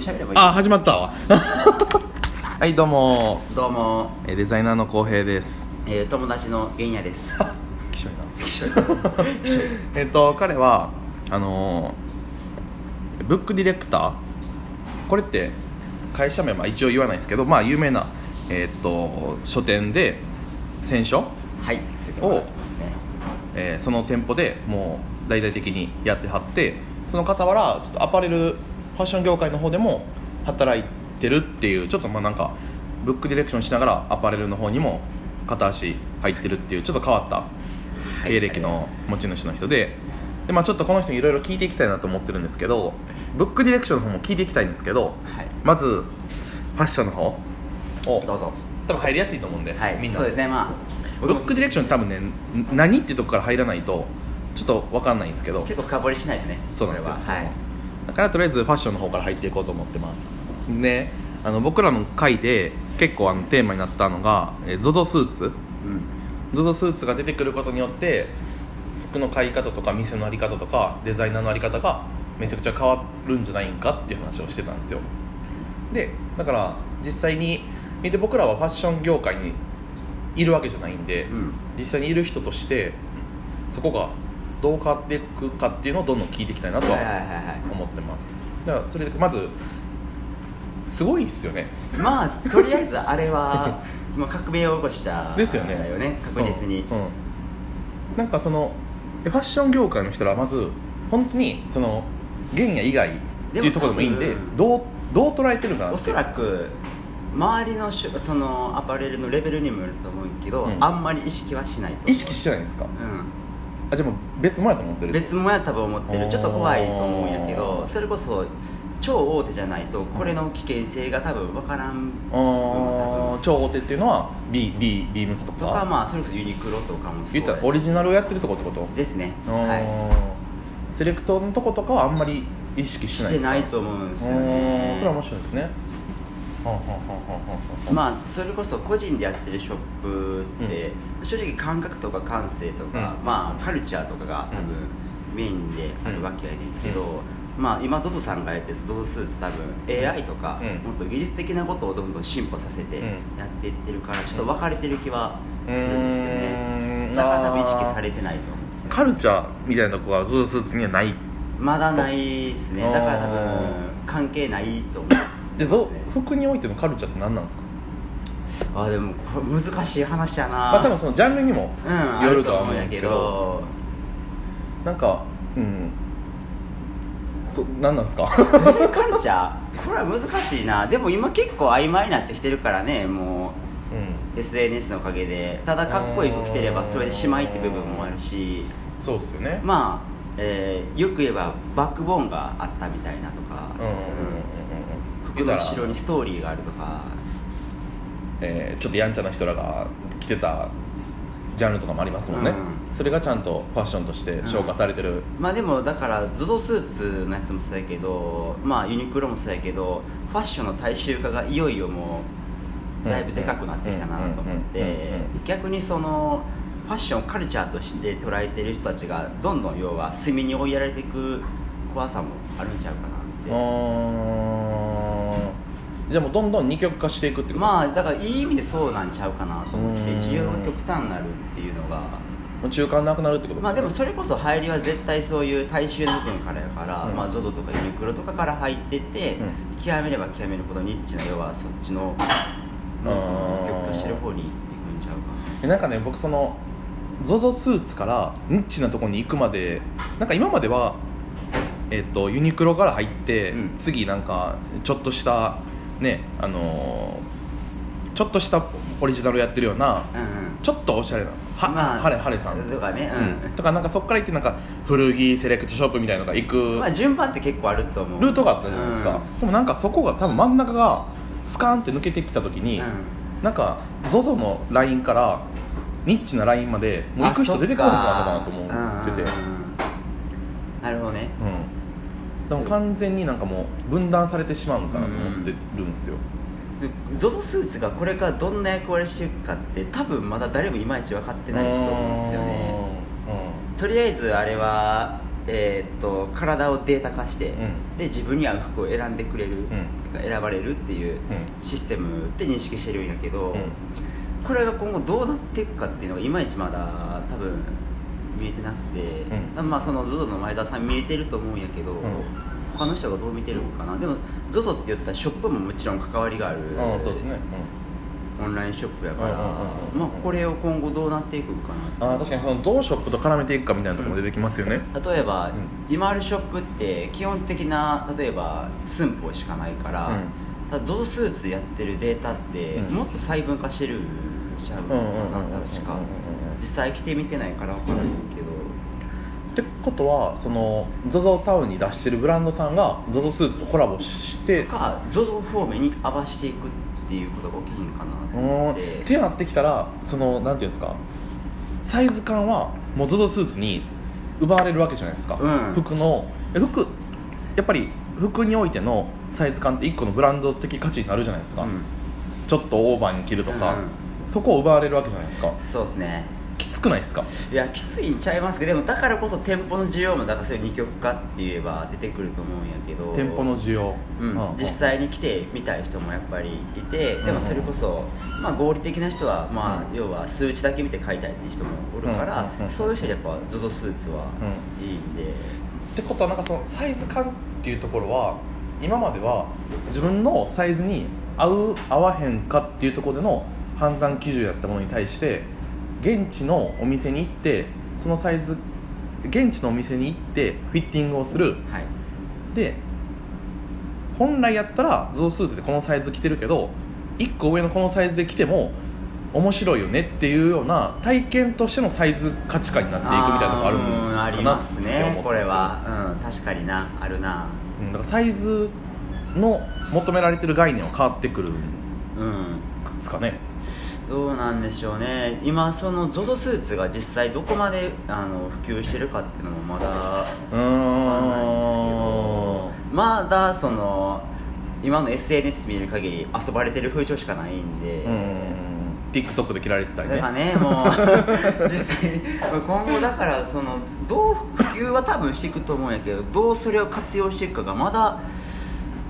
通に喋ればいいあ始まったわ。はいどうも。どうも、えーデザイナーの浩平です。えー、友達の玄也です。きしょいな。えっと彼はあのーブックディレクター。これって会社名は一応言わないですけどまあ有名なえっと書店で選書はい。をえーその店舗でもう大々的にやってはってその傍らちょっとアパレルファッション業界の方でも働いてるっていうちょっとまあなんかブックディレクションしながらアパレルの方にも片足入ってるっていうちょっと変わった経歴の持ち主の人でで、まあ、ちょっとこの人にいろいろ聞いていきたいなと思ってるんですけどブックディレクションの方も聞いていきたいんですけどはい。まずファッションの方。をどうぞ。多分入りやすいと思うんで、はい。みんな。そうですね。まあ。ブックディレクション多分ねん何っていうとこから入らないとちょっと分かんないんですけど結構深掘りしないとねそうなんですよこれははいだからとりあえずファッションの方から入っていこうと思ってます。であの僕らの回で結構あのテーマになったのがえー ZOZO スーツうん。ZOZO スーツが出てくることによって服の買い方とか店の在り方とかデザイナーの在り方がめちゃくちゃ変わるんじゃないんかっていう話をしてたんですよ。でだから実際に見て僕らはファッション業界にいるわけじゃないんで、うん。実際にいる人としてそこがどう変わっていくかっていうのをどんどん聞いていきたいなとは思ってます。だからそれでまずすごいっすよね。まあとりあえずあれは まあ革命を起こしたですよね。だよね確実に、うんうん。なんかそのえファッション業界の人らはまず本当にその原野以外っていうところでもいいんでどうどう捉えてるかなって。おそらく周りのそのアパレルのレベルにもよると思うけど、うん。あんまり意識はしないと意識してないんですか？うあじゃあもう別物やと思ってるん別もや多分思ってる。ちょっと怖いと思うんやけどそれこそ超大手じゃないとこれの危険性が多分分からん。あー超大手っていうのは B, B, ビームスとか？とかまあそれこそユニクロとかもそう言ったらオリジナルをやってるとこってこと？ですね。あはーセレクトのとことかはあんまり意識いしないしてないと思うんですよね。それは面白いですねまあそれこそ個人でやってるショップって、正直感覚とか感性とか、うんまあカルチャーとかが多分メインであるわけやねんけど、まあ今ドドさんがやってるドドスーツ多分 AI とか、もっと技術的なことをどんどん進歩させてやっていってるからちょっと分かれてる気はするんですよねんだから多分意識されてないと思うんですよカルチャーみたいなとこはズースーツにはないまだないですねだから多分関係ないと思うでぞ服においてのカルチャーって何なんですか、あーでもこれ難しい話やな。まあ、多分そのジャンルにもうん、よるとは思うんですけど,、ど。なんかうん。そ何なんですか？カルチャー？これは難しいな。でも今結構曖昧になってきてるからねもう。ん。う SNS のおかげで。ただかっこいい服着てればそれでしまいって部分もあるし。そうっすよね。まあ、えーよく言えばバックボーンがあったみたいなとか、うんうんうんうんうん服の後ろにストーリーがあるとか。えーちょっとやんちゃな人らが着てたジャンルとかもありますもんね、うん。それがちゃんとファッションとして消化されてる、まあでもだから ZOZO スーツのやつもそうやけどまあユニクロもそうやけどファッションの大衆化がいよいよもうだいぶでかくなってきたなと思っうんうんうんうんて逆にそのファッションをカルチャーとして捉えてる人たちがどんどん要は隅に追いやられていく怖さもあるんちゃうかなってじゃあもうどんどん二極化していくってこと？まあだからいい意味でそうなんちゃうかなと思ってうん。需要が極端になるっていうのが。もう中間なくなるってことですね。まあでもそれこそ入りは絶対そういう大衆の部分からやから、うん。まあ ZOZO とかユニクロとかから入ってて、うん。極めれば極めるほどニッチな要はそっちの極化してる方に行くんちゃうかえなんかね僕その ZOZO スーツからニッチなところに行くまでなんか今まではえっとユニクロから入って、うん。次なんかちょっとしたねあのーちょっとしたオリジナルやってるようなうんうん。ちょっとおしゃれなは、まあハレハレさん。とかねうん。とかなんかそっから行ってなんか古着セレクトショップみたいなのが行く。まあ順番って結構あると思う。ルートがあったじゃないですか、うん。でもなんかそこが多分真ん中がスカーンって抜けてきた時に、うん。なんか ZOZO のラインからニッチなラインまでもう行く人出てくるのかなと思ってて。うんうんうん。なるほどね。うんでも完全になんかもう分断されてしまうんかなと思ってるんですよ、で ZOZO スーツがこれからどんな役割していくかって多分まだ誰もいまいち分かってないと思うんですよね。とりあえずあれはえーっと体をデータ化して、うん。で自分に合う服を選んでくれる、ん。てか選ばれるっていううシステムって認識してるんやけど、うん。これが今後どうなっていくかっていうのがいまいちまだ多分見えてなくて、うん。まあその ZOZO の前田さん見えてると思うんやけど、ん。他の人がどう見てるのかな？でも ZOZO って言ったらショップももちろん関わりがある、うんそうですね、オンラインショップやから、うんうんうんうん。まあ、これを今後どうなっていくんかなう。ん、あー確かにそのどうショップと絡めていくかみたいなところも出てきますよね、例えば、うん。今あるショップって基本的な例えば寸法しかないから、うん。ただ ZOZO スーツでやってるデータって、うん。もっと細分化してるちゃううんうん確か実際着てみてないから分からないけど。ってことはその ZOZO タウンに出してるブランドさんが ZOZO スーツとコラボしてか ZOZO フォームに合わしていくっていうことが起きひんかなって。ってなってきたらそのなんていうんですかサイズ感はもう ZOZO スーツに奪われるわけじゃないですか、うん。服の。え服やっぱり服においてのサイズ感って一個のブランド的価値になるじゃないですか、うん。ちょっとオーバーに着るとか、うんうん。そこを奪われるわけじゃないですか。そうですねきつくないですか？いやきついんちゃいますけどでもだからこそ店舗の需要もだからそういう二極化って言えば出てくると思うんやけど店舗の需要、うんうん。実際に来てみたい人もやっぱりいてでもそれこそ、まあ、合理的な人は、まあうん。要は数値だけ見て買いたいって人もおるから、そういう人にやっぱ ZOZO スーツはういいんで、ってことはなんかそのサイズ感っていうところは今までは自分のサイズに合う合わへんかっていうところでの判断基準やったものに対して現地のお店に行ってそのサイズ現地のお店に行ってフィッティングをする。はい。で本来やったらゾウスーツでこのサイズ着てるけど1個上のこのサイズで着ても面白いよねっていうような体験としてのサイズ価値観になっていくみたいなとこあるんかなって思ったんですこれは、うん、確かにな。あるな。うん、だからサイズの求められてる概念は変わってくるんうん。ですかねどうなんでしょうね。今その ZOZO スーツが実際どこまであの普及してるかっていうのもまだうーん。まだその今の SNS 見る限り遊ばれてる風潮しかないんで、うん。TikTok で切られてたりね。だからねもう 実際今後だからそのどう普及は多分していくと思うんやけどどうそれを活用していくかがまだ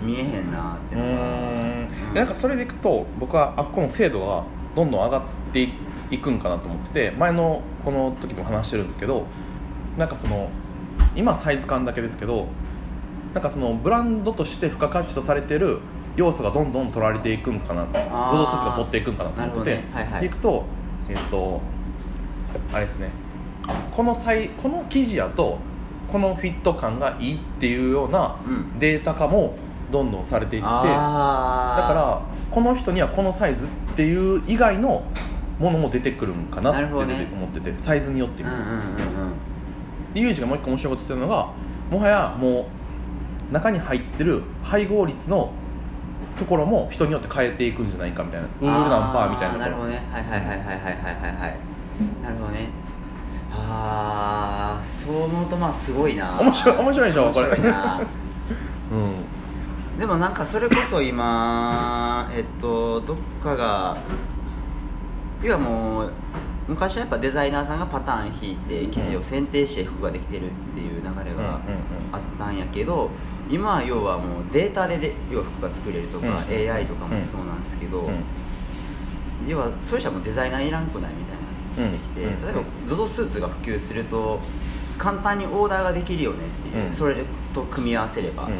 見えへんなってういうのがーん。なんかそれでいくと僕はあっこの精度がどんどん上がっていくんかなと思ってて前のこの時も話してるんですけどなんかその今サイズ感だけですけどなんかそのブランドとして付加価値とされてる要素がどんどん取られていくんかなあー ZOZO スーツが取っていくんかなと思ってて、ね。はいはい。でいくとえっ、とあれですね。このサイこの生地やとこのフィット感がいいっていうようなうん。データ化もどんどんされていって、だあー。からこの人にはこのサイズっっていう以外のものも出てくるんかなって思ってて、ね、サイズによってみたいな、でユージがもう一個面白いこと言ってたのがもはやもう中に入ってる配合率のところも人によって変えていくんじゃないかみたいな。ウールナンパーみたいななるほどね。はいはいはいはいはいはいはい。なるほどねああそう思うとまあすごいな。面白い面白いでしょこれ。うん。でもなんかそれこそ今えっとどっかが要はもう昔はやっぱデザイナーさんがパターン引いて生地を選定して服ができてるっていう流れがあったんやけど今は要はもうデータでで要は服が作れるとか、うん。AI とかもそうなんですけど、うん。要はそういう人はもうデザイナーいらんくないみたいなのが出てきて、うん例えば ZOZO スーツが普及すると簡単にオーダーができるよねっていう、うん。それと組み合わせれば、うん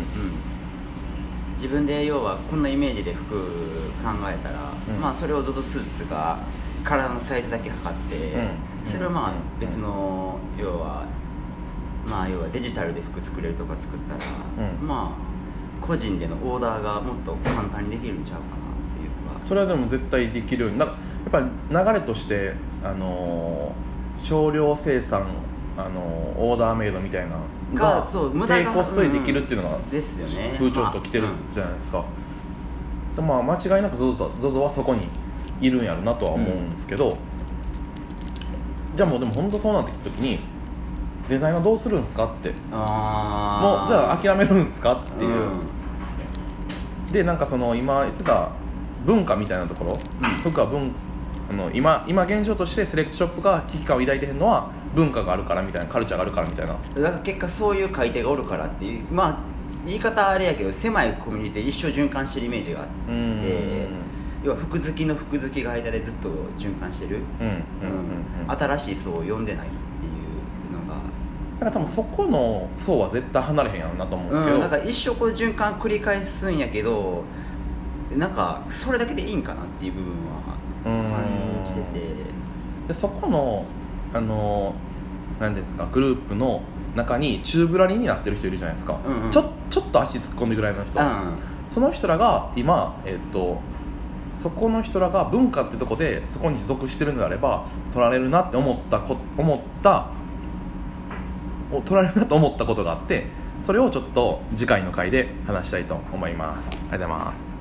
自分で要はこんなイメージで服考えたら、うん。まあ、それを ZOZO スーツが体のサイズだけ測って、うん。それをまあうん。別の要はまあ要はデジタルで服作れるとか作ったら、うん。まあ個人でのオーダーがもっと簡単にできるんちゃうかなっていうか。それはでも絶対できるようになやっぱり流れとして、あのー少量生産、あのーオーダーメイドみたいなのが低コストでできるっていうのが、ですよね。風潮と来てるじゃないですか、でまあ間違いなく ZOZO, はそこにいるんやろなとは思うんですけど、じゃあもうでも本当そうなってきた時にデザイナーどうするんですかって。あもうじゃあ諦めるんですかっっていう、でなんかその今言ってた文化みたいなところ、服は文あの今今現状としてセレクトショップが危機感を抱いてるのは文化があるからみたいなカルチャーがあるからみたいな。だから結果そういう買い手がおるからっていうまあ言い方あれやけど狭いコミュニティで一生循環してるイメージがあってうん。要は服好きの服好きが間でずっと循環してる、新しい層を呼んでないっていうのが。なんか多分そこの層は絶対離れへんやろうなと思うんですけど、うん、なんか一生この循環繰り返すんやけどなんかそれだけでいいんかなっていう部分はで。そこのあの何ていうんですかグループの中に宙ぶらりんになってる人いるじゃないですか、うんうん。ちょちょっと足突っ込んでぐらいの人、うんその人らが今えっ、とそこの人らが文化ってとこでそこに持続してるのであれば取られるなって思ったこ思ったお取られるなと思ったことがあってそれをちょっと次回の回で話したいと思います。ありがとうございます